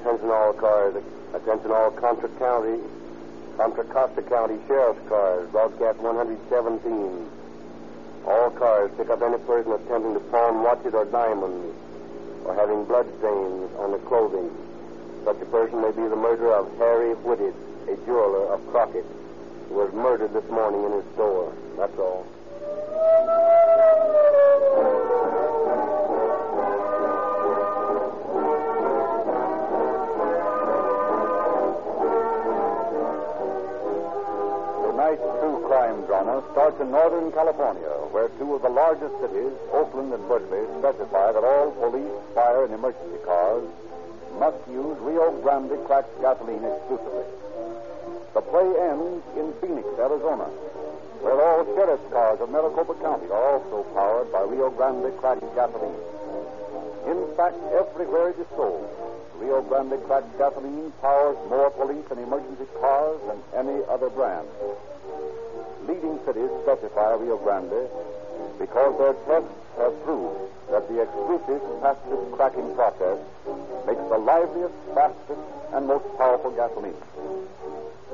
attention all cars, attention all Contra County, Contra Costa County Sheriff's cars, broadcast 117. All cars pick up any person attempting to pawn watches or diamonds or having blood stains on the clothing. Such a person may be the murderer of Harry Whitted, a jeweler of Crockett, who was murdered this morning in his store. That's all. Starts in Northern California, where two of the largest cities, Oakland and Berkeley, specify that all police, fire, and emergency cars must use Rio Grande cracked gasoline exclusively. The play ends in Phoenix, Arizona, where all sheriff's cars of Maricopa County are also powered by Rio Grande cracked gasoline. In fact, everywhere it is sold, Rio Grande cracked gasoline powers more police and emergency cars than any other brand. Leading cities specify Rio Grande because their tests have proved that the exclusive passive cracking process makes the liveliest, fastest, and most powerful gasoline.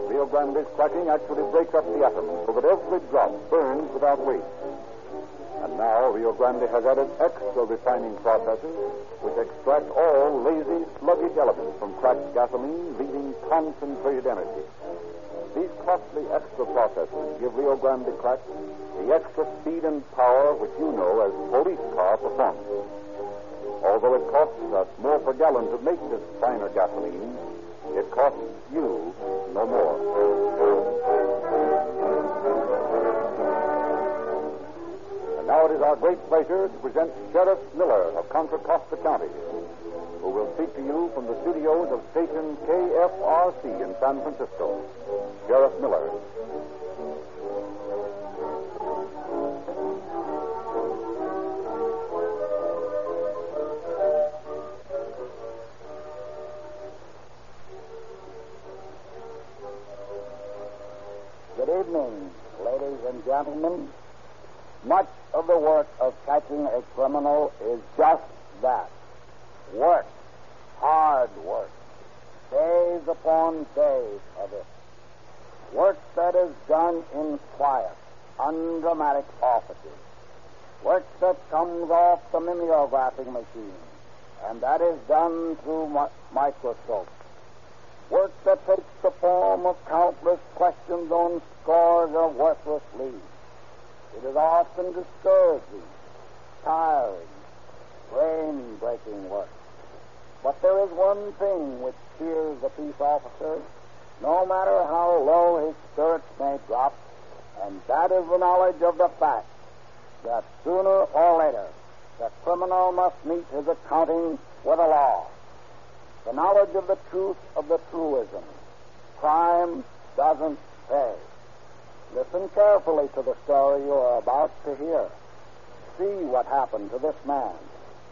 Rio Grande's cracking actually breaks up the atoms so that every drop burns without waste. And now Rio Grande has added extra refining processes which extract all lazy, sluggish elements from cracked gasoline, leaving concentrated energy. These costly extra processes give Rio Grande crack the extra speed and power which you know as police car performance. Although it costs us more per gallon to make this finer gasoline, it costs you no more. And now it is our great pleasure to present Sheriff Miller of Contra Costa County, who will speak to you from the studios of station KFRC in San Francisco. Sheriff Miller. Good evening, ladies and gentlemen. Much of the work of catching a criminal is just that work, hard work, days upon days of it. Work that is done in quiet, undramatic offices. Work that comes off the mimeographing machine, and that is done through mi- microscopes. Work that takes the form of countless questions on scores of worthless leads. It is often discouraging, tiring, brain breaking work. But there is one thing which cheers the peace officer, no matter how low his spirits may drop, and that is the knowledge of the fact that sooner or later the criminal must meet his accounting with the law the knowledge of the truth of the truism. Crime doesn't pay. Listen carefully to the story you are about to hear. See what happened to this man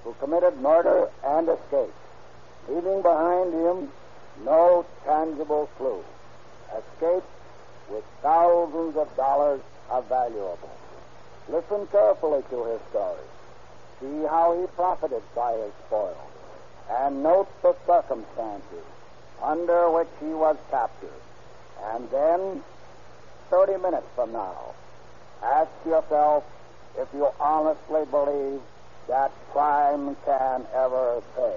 who committed murder and escaped, leaving behind him no tangible clue. Escaped with thousands of dollars of valuables. Listen carefully to his story. See how he profited by his spoil and note the circumstances under which he was captured. And then, 30 minutes from now, ask yourself if you honestly believe that crime can ever pay.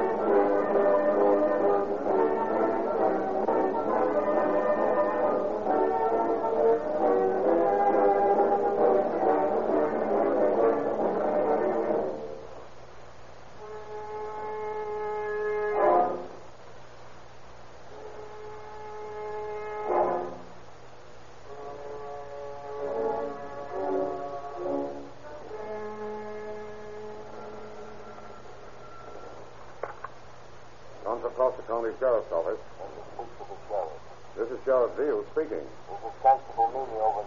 Sheriff's Office. This is Sheriff Veale speaking. This is Constable Meany over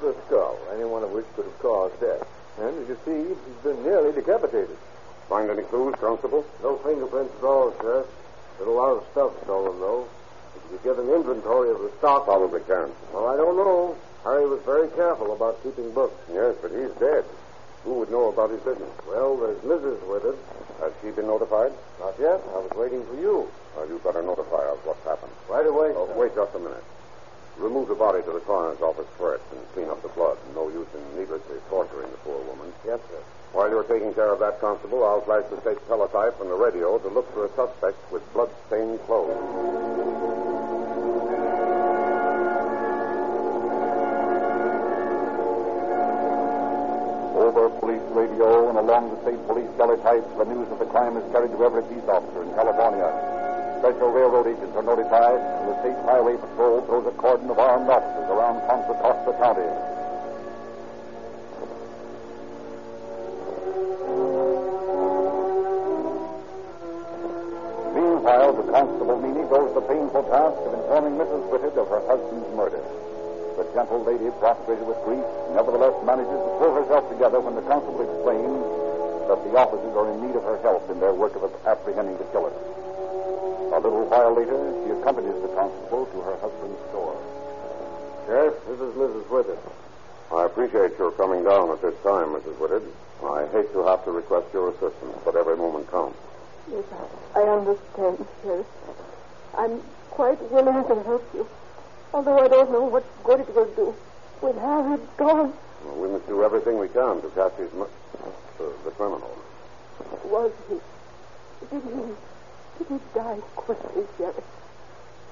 the skull, any one of which could have caused death. And as you see, he's been nearly decapitated. Find any clues, Constable? No fingerprints at all, sir. Been a lot of stuff stolen, though. If you get an inventory of the stock. Probably can. Well, I don't know. Harry was very careful about keeping books. Yes, but he's dead. Who would know about his business? Well, there's Mrs. Whitted. Has she been notified? Not yet. I was waiting for you. Well, you better notify us what's happened. Right away. Oh, sir. wait just a minute. Remove the body to the coroner's office first and clean up the blood. No use in needlessly torturing the poor woman. Yes, sir. While you're taking care of that, Constable, I'll flash the state teletype and the radio to look for a suspect with blood-stained clothes. Over police radio and along the state police teletypes, the news of the crime is carried to every peace officer in California. Special railroad agents are notified, and the state highway patrol throws a cordon of armed officers around Contra Costa County. Meanwhile, the constable Meany goes the painful task of informing Mrs. Whitted of her husband's murder. The gentle lady, prostrated with grief, nevertheless manages to pull herself together when the constable explains that the officers are in need of her help in their work of apprehending the killer. A little while later, she accompanies the constable to her husband's store. Sheriff, this is Mrs. Whitted. I appreciate your coming down at this time, Mrs. Whitted. I hate to have to request your assistance, but every moment counts. Yes, I, I understand, Sheriff. I'm quite willing to help you, although I don't know what good it will do when Harry's gone. Well, we must do everything we can to catch his mu- uh, the criminal. Was he? Did he? Did he die quickly, Jerry.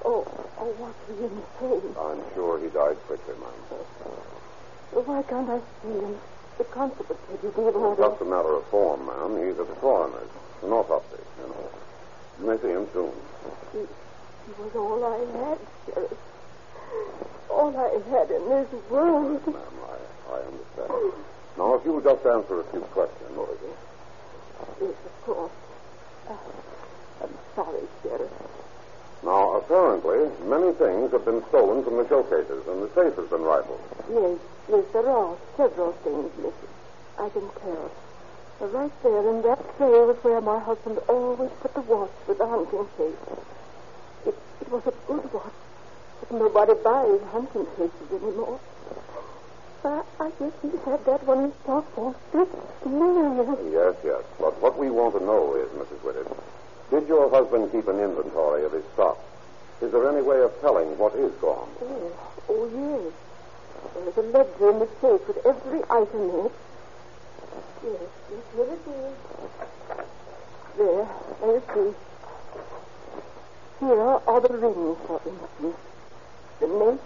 Oh, oh, was he insane? I'm sure he died quickly, ma'am. Well, why can't I see him? The constable said he gave orders. Just a matter of form, ma'am. He's at the coroner's. An autopsy, you know. You may see him soon. He, he was all I had, Sheriff. All I had in this world. Ma'am, I, I understand. Now, if you would just answer a few questions. Yes, of course. Uh, I'm sorry, Sheriff. Now, apparently, many things have been stolen from the showcases, and the safe has been rifled. Yes, yes, there are several things missing. I can tell. Right there in that tray was where my husband always put the watch with the hunting case. It, it was a good watch, but nobody buys hunting cases anymore. I, I guess he's had that one in stock for 15 years. Yes, yes. But what we want to know is, Mrs. Whitted, did your husband keep an inventory of his stock? Is there any way of telling what is gone? Yes. oh, yes. There's a ledger in the safe with every item in it. Yes, yes, here it is. There, there you see. Here are the rings, for instance. The make,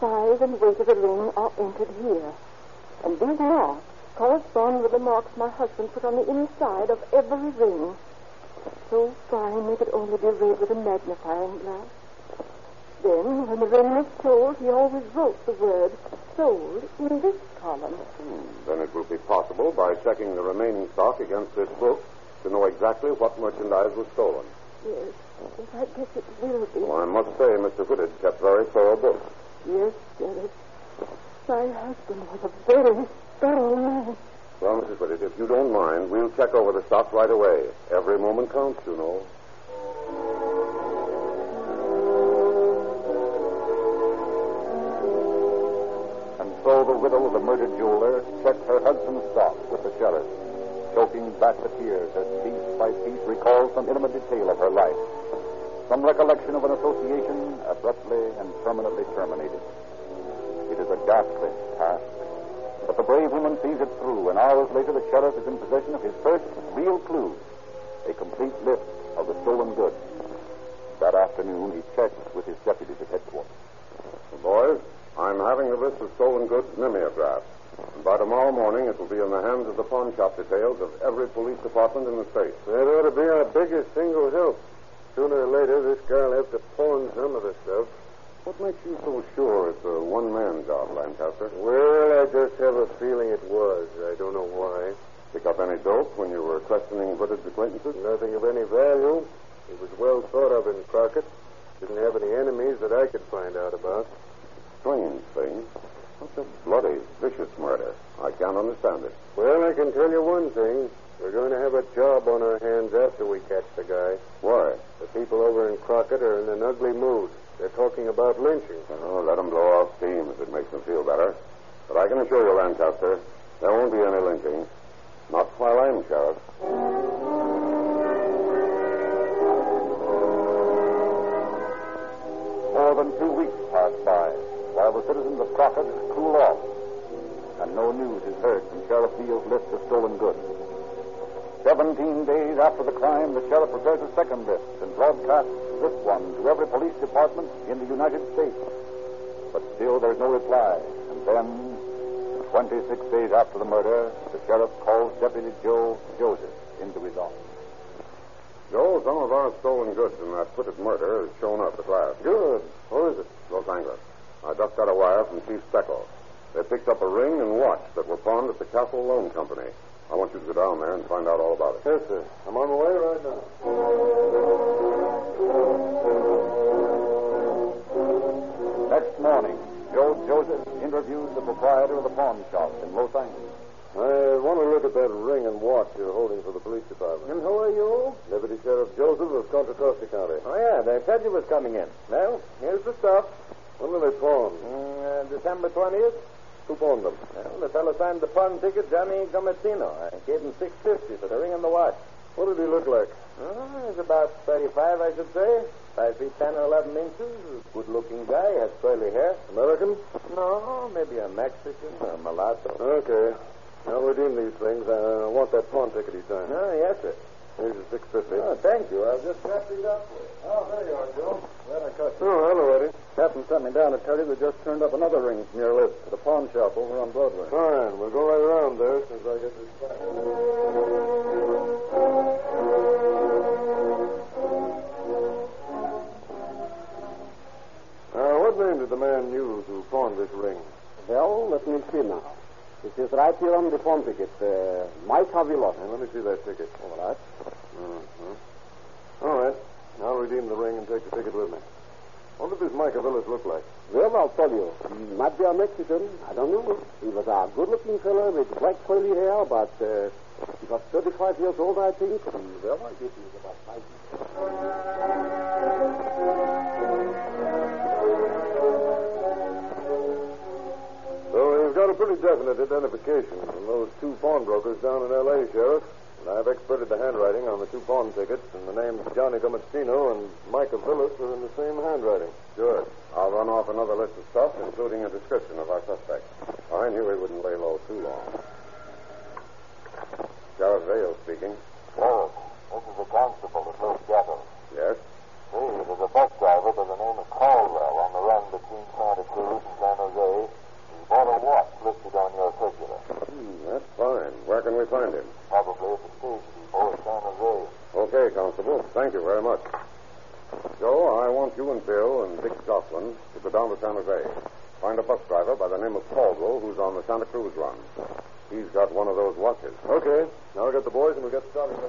size, and weight of the ring are entered here. And these marks correspond with the marks my husband put on the inside of every ring. So fine they could only be read with a magnifying glass. Then, when the ring was sold, he always wrote the word sold in this column. Hmm. Then it will be possible, by checking the remaining stock against this book, to know exactly what merchandise was stolen. Yes, yes, I guess it will be. Well, I must say, Mr. Whitted kept very thorough books. Yes, Sheriff. My husband was a very thorough man. Well, Mrs. Whitted, if you don't mind, we'll check over the stock right away. Every moment counts, you know. And so the widow of the murdered jeweler checked her husband's stock with the sheriff, choking back the tears as piece by piece recalled some intimate detail of her life. Some recollection of an association abruptly and permanently terminated. It is a ghastly task, but the brave woman sees it through, and hours hours later, the sheriff is in possession of his first real clue a complete list of the stolen goods. That afternoon, he checked with his deputies at headquarters. Boys, I'm having the list of stolen goods mimeographed. And by tomorrow morning, it will be in the hands of the pawn shop details of every police department in the state. That ought to be our biggest single help. Sooner or later, this guy'll have to pawn some of the stuff. What makes you so sure it's a one-man job, Lancaster? Well, I just have a feeling it was. I don't know why. Pick up any dope when you were questioning Woodard's acquaintances? Nothing of any value. He was well thought of in Crockett. Didn't have any enemies that I could find out about. Strange thing. Such a bloody, vicious murder. I can't understand it. Well, I can tell you one thing. We're going to have a job on our hands after we catch the guy. Why? The people over in Crockett are in an ugly mood. They're talking about lynching. Oh, let them blow off steam if it makes them feel better. But I can assure you, Lancaster, there won't be any lynching. Not while I'm sheriff. More than two weeks pass by while the citizens of Crockett cool off, and no news is heard from Sheriff Veale's list of stolen goods. Seventeen days after the crime, the sheriff prepares a second list and broadcasts this one to every police department in the United States. But still there's no reply. And then, 26 days after the murder, the sheriff calls Deputy Joe Joseph into his office. Joe, some of our stolen goods in that Whitted murder has shown up at last. Good. What is it? Los Angeles. I just got a wire from Chief Steckel. They picked up a ring and watch that were pawned at the Castle Loan Company. I want you to go down there and find out all about it. Yes, sir. I'm on my way right now. Next morning, Joe Joseph interviews the proprietor of the pawn shop in Los Angeles. I want to look at that ring and watch you're holding for the police department. And who are you? Deputy Sheriff Joseph of Contra Costa County. Oh, yeah, they said you was coming in. Well, here's the stuff. When were they pawned? Mm, uh, December 20th. Who pawned them? Well, the fellow signed the pawn ticket, Johnny Gomettino. I gave him 650 for the ring and the watch. What did he look like? Oh, he's about 35, I should say. Five feet 10 or 11 inches. Good-looking guy. Has curly hair. American? No, maybe a Mexican or a mulatto. Okay. I'll redeem these things. I want that pawn ticket he signed. Oh, yes, sir. Here's your six fifty. Oh, thank you. I'll just wrap these up for you. Oh, there you are, Joe. Glad I caught you. Oh, hello, Eddie. Captain sent me down to tell you they just turned up another ring from your list at the pawn shop over on Broadway. Fine. We'll go right around there as I get this back. Man use who pawned this ring? Well, let me see now. It is right here on the pawn ticket. Uh, Mike Avilos. And let me see that ticket. All right. Mm-hmm. All right. I'll redeem the ring and take the ticket with me. What did this Mike Avilas look like? Well, I'll tell you. He might be a Mexican. I don't know. He was a good-looking fellow with black curly hair, but uh, he was 35 years old, I think. And, well, I guess he was about five feet. So pretty definite identification from those two pawnbrokers down in L.A., Sheriff. And I've experted the handwriting on the two pawn tickets, and the names Johnny Gomettino and Micah Villas are in the same handwriting. Good. I'll run off another list of stuff, including a description of our suspect. I knew he wouldn't lay low too long. Sheriff Veale speaking. Sheriff, this is the constable at Los Gatos. Yes? See, there's a bus driver by the name of Caldwell on the run between Santa Cruz and San Jose. He bought a watch listed on your circular. Hmm, that's fine. Where can we find him? Probably at the station depot at San Jose. Okay, Constable. Thank you very much. Joe, I want you and Bill and Dick Jocelyn to go down to San Jose. Find a bus driver by the name of Caldwell who's on the Santa Cruz run. He's got one of those watches. Okay. Now I'll get the boys and we'll get started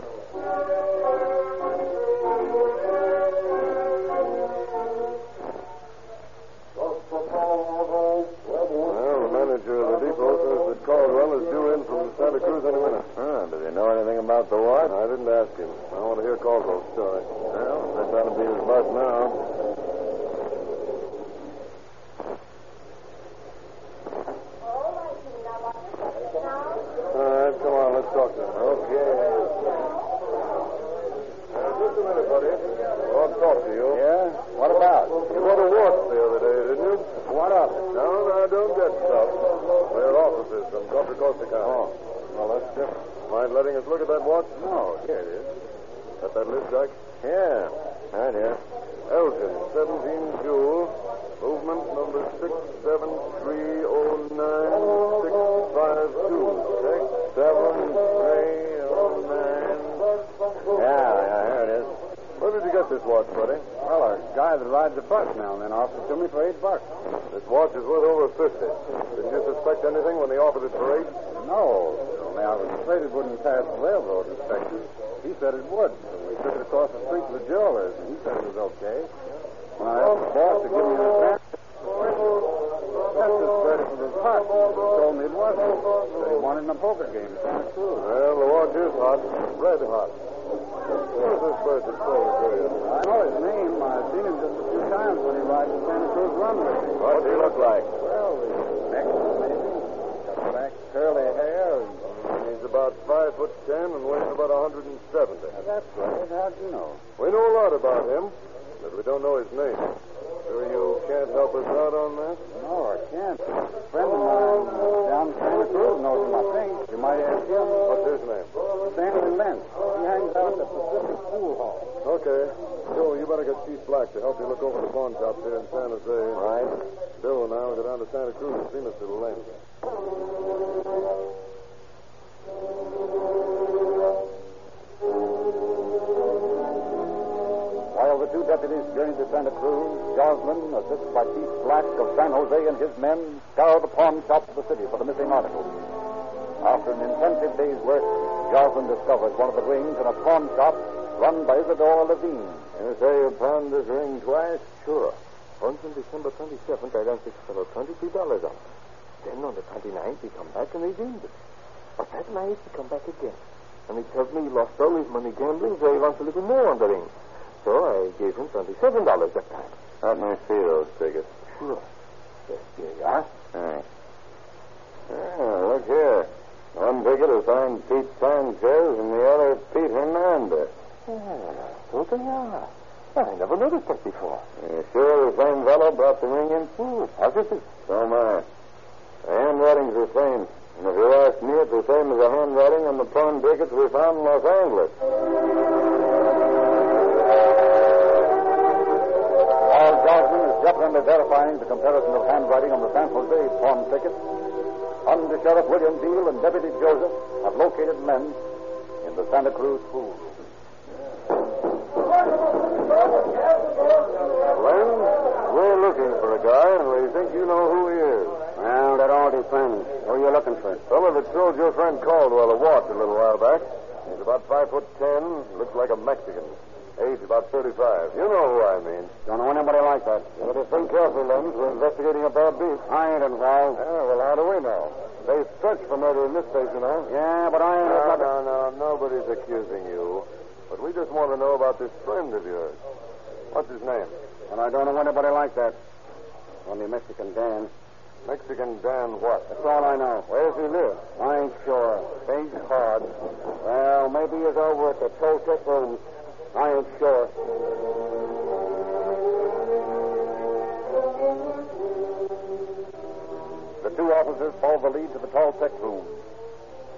in from Santa Cruz any minute. Ah, does he know anything about the watch? I didn't ask him. I want to hear Caldwell's story. Well, this ought to be his bus now. Now and then offered it to me for eight bucks. This watch is worth over 50. Didn't you suspect anything when they offered it for eight? No, only I was afraid it wouldn't pass the railroad inspection. He said it would, so we took it across the street to the jeweler's, and he said it was okay. When I asked the boss to give me the answer, that's just ready for the pot. He told me it wasn't. He wanted in a poker game at Santa Cruz. Well, the watch is hot. Red hot. Who's this bird sold it you? I know his name. Uh, I've seen him just a few times when he rides the Santa Cruz runway. What does he look like? Well, he's Mexican, maybe. Got black, curly hair. And... He's about five foot ten and weighs about 170. That's right. How'd you know? We know a lot about him, but we don't know his name. Sure you can't help us out on that? No, I can't. A friend of mine uh, down in Santa Cruz knows him, I think. You might ask him. What's his name? Stanley Lentz. He hangs out at the Pacific Pool Hall. Okay. Joe, you better get Chief Black to help you look over the pawn shops here in San Jose. Right. Bill and I will go down to Santa Cruz and see Mr. Lane. Deputies journeyed to Santa Cruz, Joslin, assisted by Chief Black of San Jose and his men, scoured the pawn shops of the city for the missing articles. After an intensive day's work, Joslin discovers one of the rings in a pawn shop run by Isidore Levine. You say you pawned this ring twice? Sure. Once on December 27th, I lent this fellow $22 on it. Then on the 29th, he come back and redeemed it. But that night, he come back again. And he tells me he lost all his money gambling, so he wants a little more on the ring. So I gave him $27 that time. Let me see those tickets. Sure. Yes, here you are. Thanks. Yeah, look here. One ticket is signed Pete Sanchez and the other Pete Hernandez. Ah, so they are. I never noticed that before. You sure the same fellow brought the ring in? Oh, positive. So am I. The handwriting's the same. And if you ask me, it's the same as the handwriting on the pawn tickets we found in Los Angeles. Definitely verifying the comparison of handwriting on the San Jose pawn ticket, Under Sheriff William Deal and Deputy Joseph have located men in the Santa Cruz pool. Len, we're looking for a guy, and we think you know who he is. Well, that all depends. Who are you looking for? Fellow that sold your friend Caldwell a watch a little while back. He's about five foot ten, looks like a Mexican. Age about thirty-five. You know who I mean. Don't know anybody like that. You better think careful, Lens. We're investigating a bad beat. I ain't involved. Yeah, well, how do we know? They searched for murder in this place, you know. Yeah, but I ain't. No, no, no. Nobody's accusing you. But we just want to know about this friend of yours. What's his name? And I don't know anybody like that. Only Mexican Dan. Mexican Dan what? That's all I know. Where does he live? I ain't sure. Things hard. Well, maybe he's over at the Toltec Rooms. I ain't sure. The two officers follow the lead to the Toltec Room.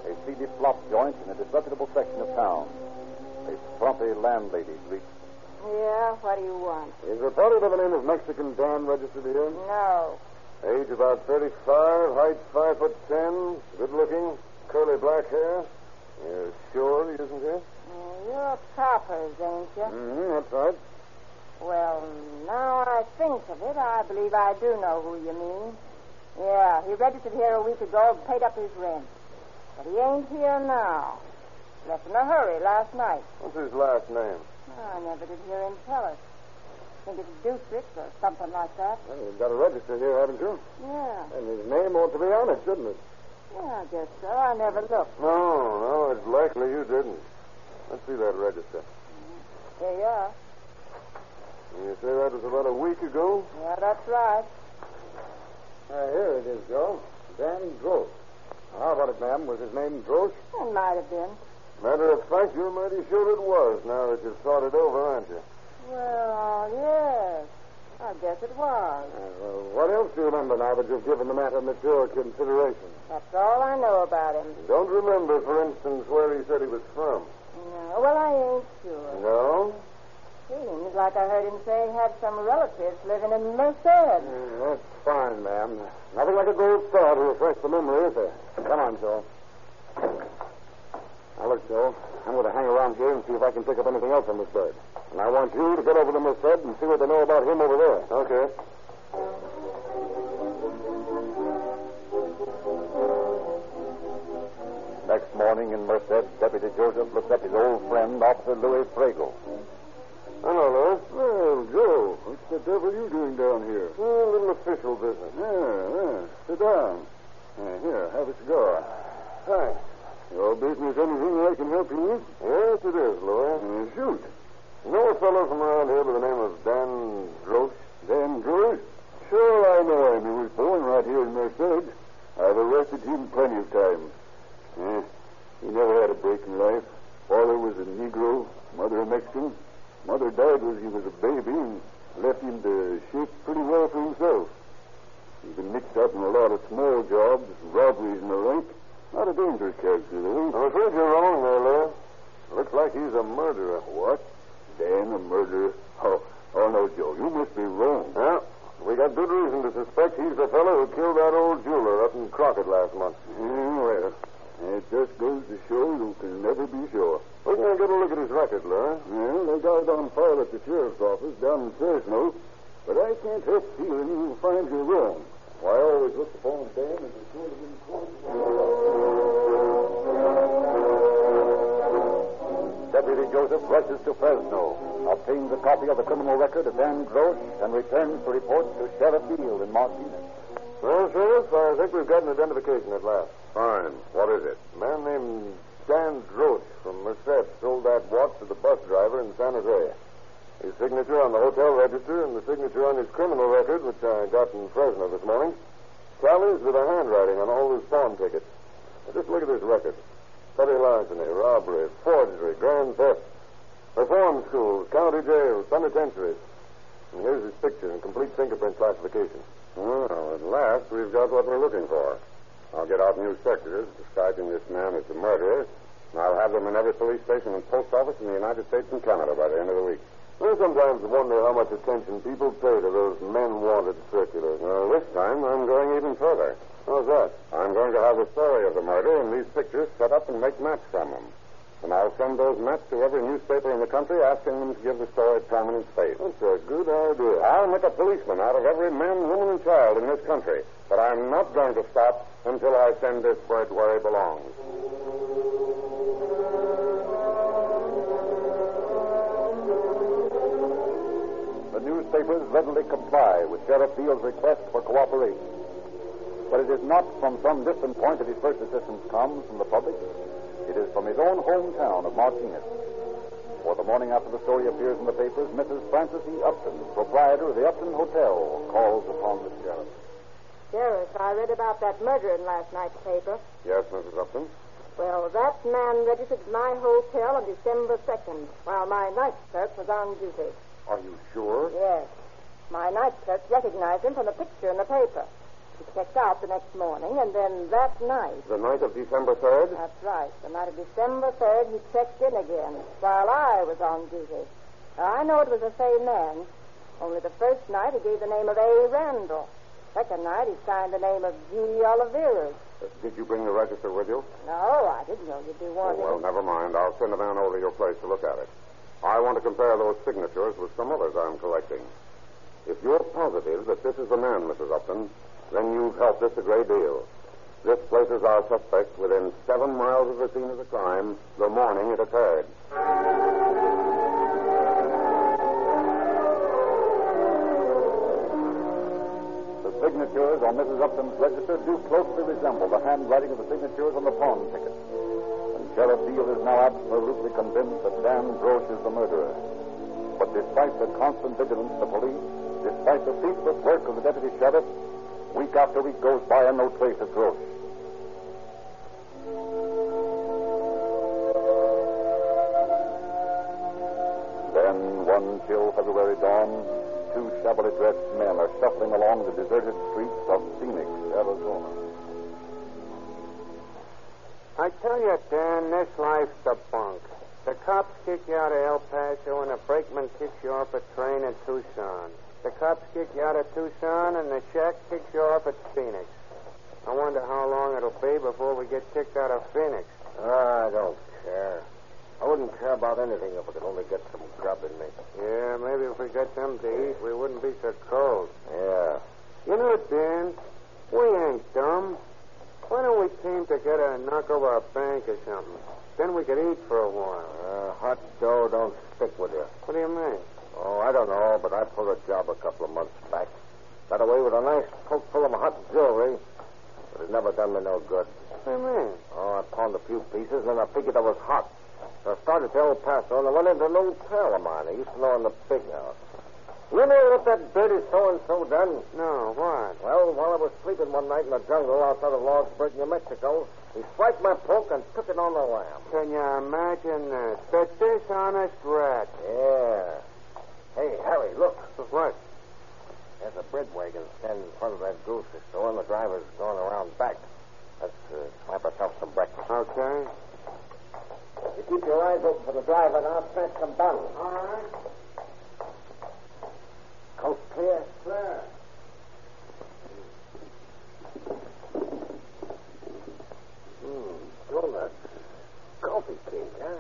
A seedy flop joint in a disreputable section of town. A frumpy landlady greets Yeah, what do you want? Is a fellow by the name of Mexican Dan registered here? No. Age about 35, height 5 foot 10, good looking, curly black hair. You're sure he isn't here? Uh, You're coppers, ain't you? Mm-hmm, that's right. Well, now I think of it, I believe I do know who you mean. Yeah, he registered here a week ago and paid up his rent. But he ain't here now. Left in a hurry last night. What's his last name? I never did hear him tell us. think it's Dutrix or something like that. Well, you've got a register here, haven't you? Yeah. And his name ought to be on it, shouldn't it? Yeah, I guess so. I never looked. No, no, it's likely you didn't. Let's see that register. Here you are. You say that was about a week ago? Yeah, that's right. Uh, here it is, Joe. Dan Drosh. How about it, ma'am? Was his name Drosh? It might have been. Matter of fact, you're mighty sure it was now that you've thought it over, aren't you? Well, yes. I guess it was. well, what else do you remember now that you've given the matter mature consideration? That's all I know about him. Don't remember, for instance, where he said he was from. No, well, I ain't sure. No? Seems like I heard him say he had some relatives living in Merced. Yeah, that's fine, ma'am. Nothing like a gold star to refresh the memory, is there? Come on, Joe. Now, look, Joe, I'm going to hang around here and see if I can pick up anything else on this bird. And I want you to get over to Merced and see what they know about him over there. Okay. Morning in Merced, Deputy Joseph looked up his old friend, Officer Louis Fragle. Hello, Louis. Well, Joe, what the devil are you doing down here? a little official business. Yeah, yeah. Sit down. Yeah, here, have a cigar. Thanks. Your business anything I can help you with? Yes, it is, Louis. Uh, shoot. You know a fellow from around here by the name of Dan Drosh? Dan Drosh? Sure, I know him. He was born right here in Merced. I've arrested him plenty of times. Yeah, he never had a break in life. Father was a Negro, mother a Mexican. Mother died when he was a baby and left him to shape pretty well for himself. He's been mixed up in a lot of small jobs, robberies and the like. Not a dangerous character, though. I'm afraid you're wrong there. Looks like he's a murderer. What? Dan, a murderer? Oh, oh no, Joe. You must be wrong. Yeah. We got good reason to suspect he's the fellow who killed that old jeweler up in Crockett last month. Yeah, well, it just goes to show you can never be sure. We're going to get a look at his record, Lou. Well, they got it on file at the sheriff's office down in Fresno, but I can't help feeling you'll find you're wrong. Why, I always look upon Dan as a sort of Deputy Joseph rushes to Fresno, obtains a copy of the criminal record of Dan Grosh, and returns to report to Sheriff Veale in Martinez. Well, Sheriff, I think we've got an identification at last. Fine. What is it? A man named Dan Droch from Merced sold that watch to the bus driver in San Jose. His signature on the hotel register and the signature on his criminal record, which I got in Fresno this morning, tallies with the handwriting on all his pawn tickets. Now, just look at this record. Petty larceny, robbery, forgery, grand theft, reform schools, county jails, penitentiaries. And here's his picture and complete fingerprint classification. Well, at last we've got what we're looking for. I'll get out new sectors describing this man as the murderer, and I'll have them in every police station and post office in the United States and Canada by the end of the week. I sometimes wonder how much attention people pay to those men wanted circulars. Well, this time I'm going even further. How's that? I'm going to have the story of the murder and these pictures set up and make maps from them. And I'll send those maps to every newspaper in the country asking them to give the story prominent space. That's a good idea. I'll make a policeman out of every man, woman, and child in this country. But I'm not going to stop until I send this word where it belongs. The newspapers readily comply with Sheriff Veale's request for cooperation. But it is not from some distant point that his first assistance comes from the public. It is from his own hometown of Martinez. For the morning after the story appears in the papers, Mrs. Frances E. Upton, proprietor of the Upton Hotel, calls upon the sheriff. Sheriff, I read about that murder in last night's paper. Yes, Mrs. Upton? Well, that man registered at my hotel on December 2nd, while my night clerk was on duty. Are you sure? Yes. My night clerk recognized him from the picture in the paper. He checked out the next morning, and then that night. The night of December 3rd? That's right. The night of December 3rd, he checked in again, while I was on duty. Now, I know it was the same man, only the first night he gave the name of A. Randall. Second night he signed the name of G. Oliveras. Uh, did you bring the register with you? No, I didn't know you'd be Oh, wanting well, it. never mind. I'll send a man over to your place to look at it. I want to compare those signatures with some others I'm collecting. If you're positive that this is the man, Mrs. Upton, then you've helped us a great deal. This places our suspect within seven miles of the scene of the crime the morning it occurred. Signatures on Mrs. Upton's register do closely resemble the handwriting of the signatures on the pawn ticket. And Sheriff Veale is now absolutely convinced that Dan Grosh is the murderer. But despite the constant vigilance of the police, despite the ceaseless work of the deputy sheriff, week after week goes by and no trace of Grosh. Then, one chill February dawn, two shabbily dressed men are shuffling along the deserted streets of Phoenix, Arizona. I tell you, Dan, this life's a bunk. The cops kick you out of El Paso, and the brakeman kicks you off a train in Tucson. The cops kick you out of Tucson, and the shack kicks you off at Phoenix. I wonder how long it'll be before we get kicked out of Phoenix. Ah, I don't care. I wouldn't care about anything if I could only get some grub in me. Yeah, maybe if we got something to eat, we wouldn't be so cold. Yeah. You know, it, Dan, we ain't dumb. Why don't we team together and knock over a bank or something? Then we could eat for a while. Uh, hot dough don't stick with you. What do you mean? Oh, I don't know, but I pulled a job a couple of months back. Got away with a nice poke full of hot jewelry, but it never done me no good. What do you mean? Oh, I pawned a few pieces, and I figured I was hot. I started to El Paso, and I went into an old pal of mine. I used to know in the big house. You know what that dirty so-and-so done? No, what? Well, while I was sleeping one night in the jungle outside of Lordsburg, New Mexico, he swiped my poke and took it on the lam. Can you imagine that? The dishonest rat. Yeah. Hey, Harry, look. What? There's a bread wagon standing in front of that grocery store, and the driver's going around back. Let's uh, slap ourselves some breakfast. Okay. You keep your eyes open for the driver, and I'll smash some buns. All right. Coast clear? Clear. Hmm, donuts. Coffee cake, huh?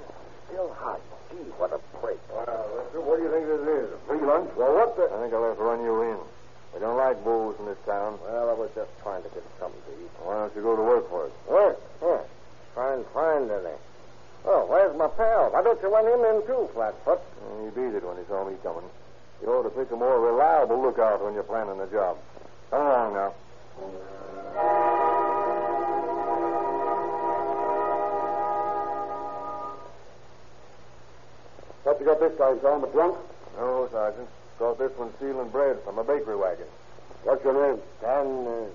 Still hot. Gee, what a break. Well, Lester, what do you think this is? A free lunch? Well, what the... I think I'll have to run you in. We don't like booze in this town. Well, I was just trying to get something to eat. Why don't you go to work for us? Work? Yeah. Try and find any. Oh, where's my pal? Why don't you run him in too, Flatfoot? he beat it when he saw me coming. You ought to pick a more reliable lookout when you're planning a job. Come along now. What you got this time, Tom? A drunk? No, Sergeant. Caught this one stealing bread from a bakery wagon. What's your name? Dan uh,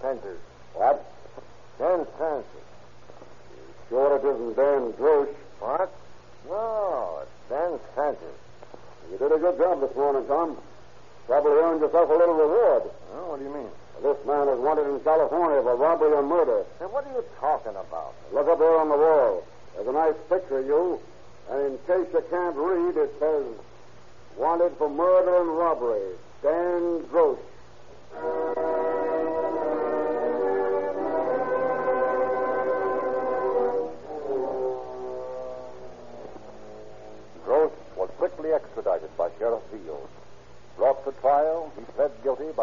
Francis. What? Dan Francis. Sure it isn't Dan Grosh. What? No, it's Dan Francis. You did a good job this morning, Tom. Probably earned yourself a little reward. Oh, what do you mean? This man is wanted in California for robbery and murder. Hey, what are you talking about? Look up there on the wall. There's a nice picture of you. And in case you can't read, it says, Wanted for murder and robbery, Dan Gross.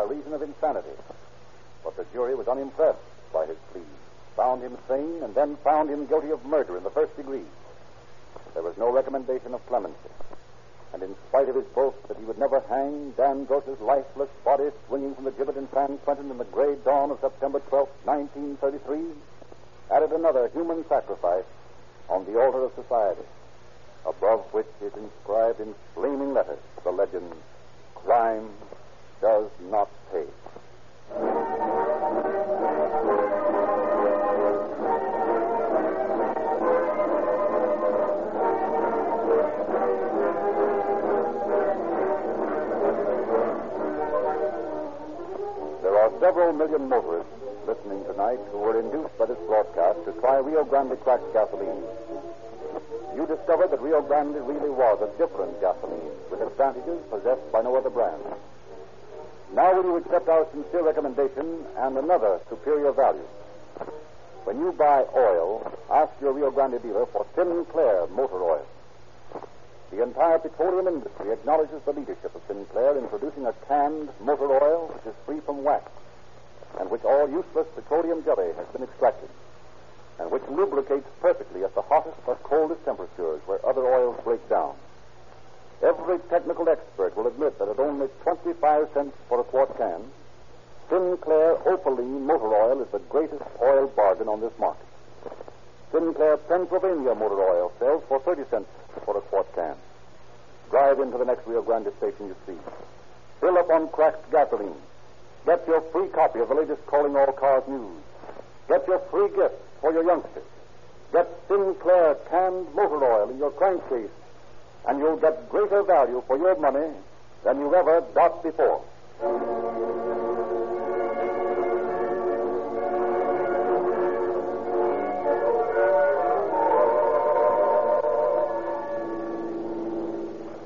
Reason of insanity. But the jury was unimpressed by his plea, found him sane, and then found him guilty of murder in the first degree. There was no recommendation of clemency. And in spite of his boast that he would never hang, Dan Gross's lifeless body swinging from the gibbet in San Quentin in the gray dawn of September 12, 1933, added another human sacrifice on the altar of society, above which is inscribed in flaming letters the legend, Crime does not pay. There are several million motorists listening tonight who were induced by this broadcast to try Rio Grande cracked gasoline. You discovered that Rio Grande really was a different gasoline with advantages possessed by no other brand. Now will you accept our sincere recommendation and another superior value? When you buy oil, ask your Rio Grande dealer for Sinclair motor oil. The entire petroleum industry acknowledges the leadership of Sinclair in producing a canned motor oil which is free from wax and which all useless petroleum jelly has been extracted and which lubricates perfectly at the hottest or coldest temperatures where other oils break down. Every technical expert will admit that at only 25 cents for a quart can, Sinclair Opaline motor oil is the greatest oil bargain on this market. Sinclair Pennsylvania motor oil sells for 30 cents for a quart can. Drive into the next Rio Grande station you see. Fill up on cracked gasoline. Get your free copy of the latest Calling All Cars news. Get your free gift for your youngsters. Get Sinclair canned motor oil in your crankcase, and you'll get greater value for your money than you've ever got before.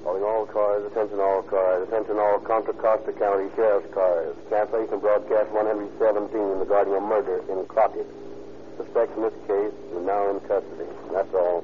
Calling all cars, attention all cars, attention all Contra Costa County Sheriff's cars. Cancellation broadcast 117 regarding a murder in Crockett. Suspects in this case are now in custody. That's all.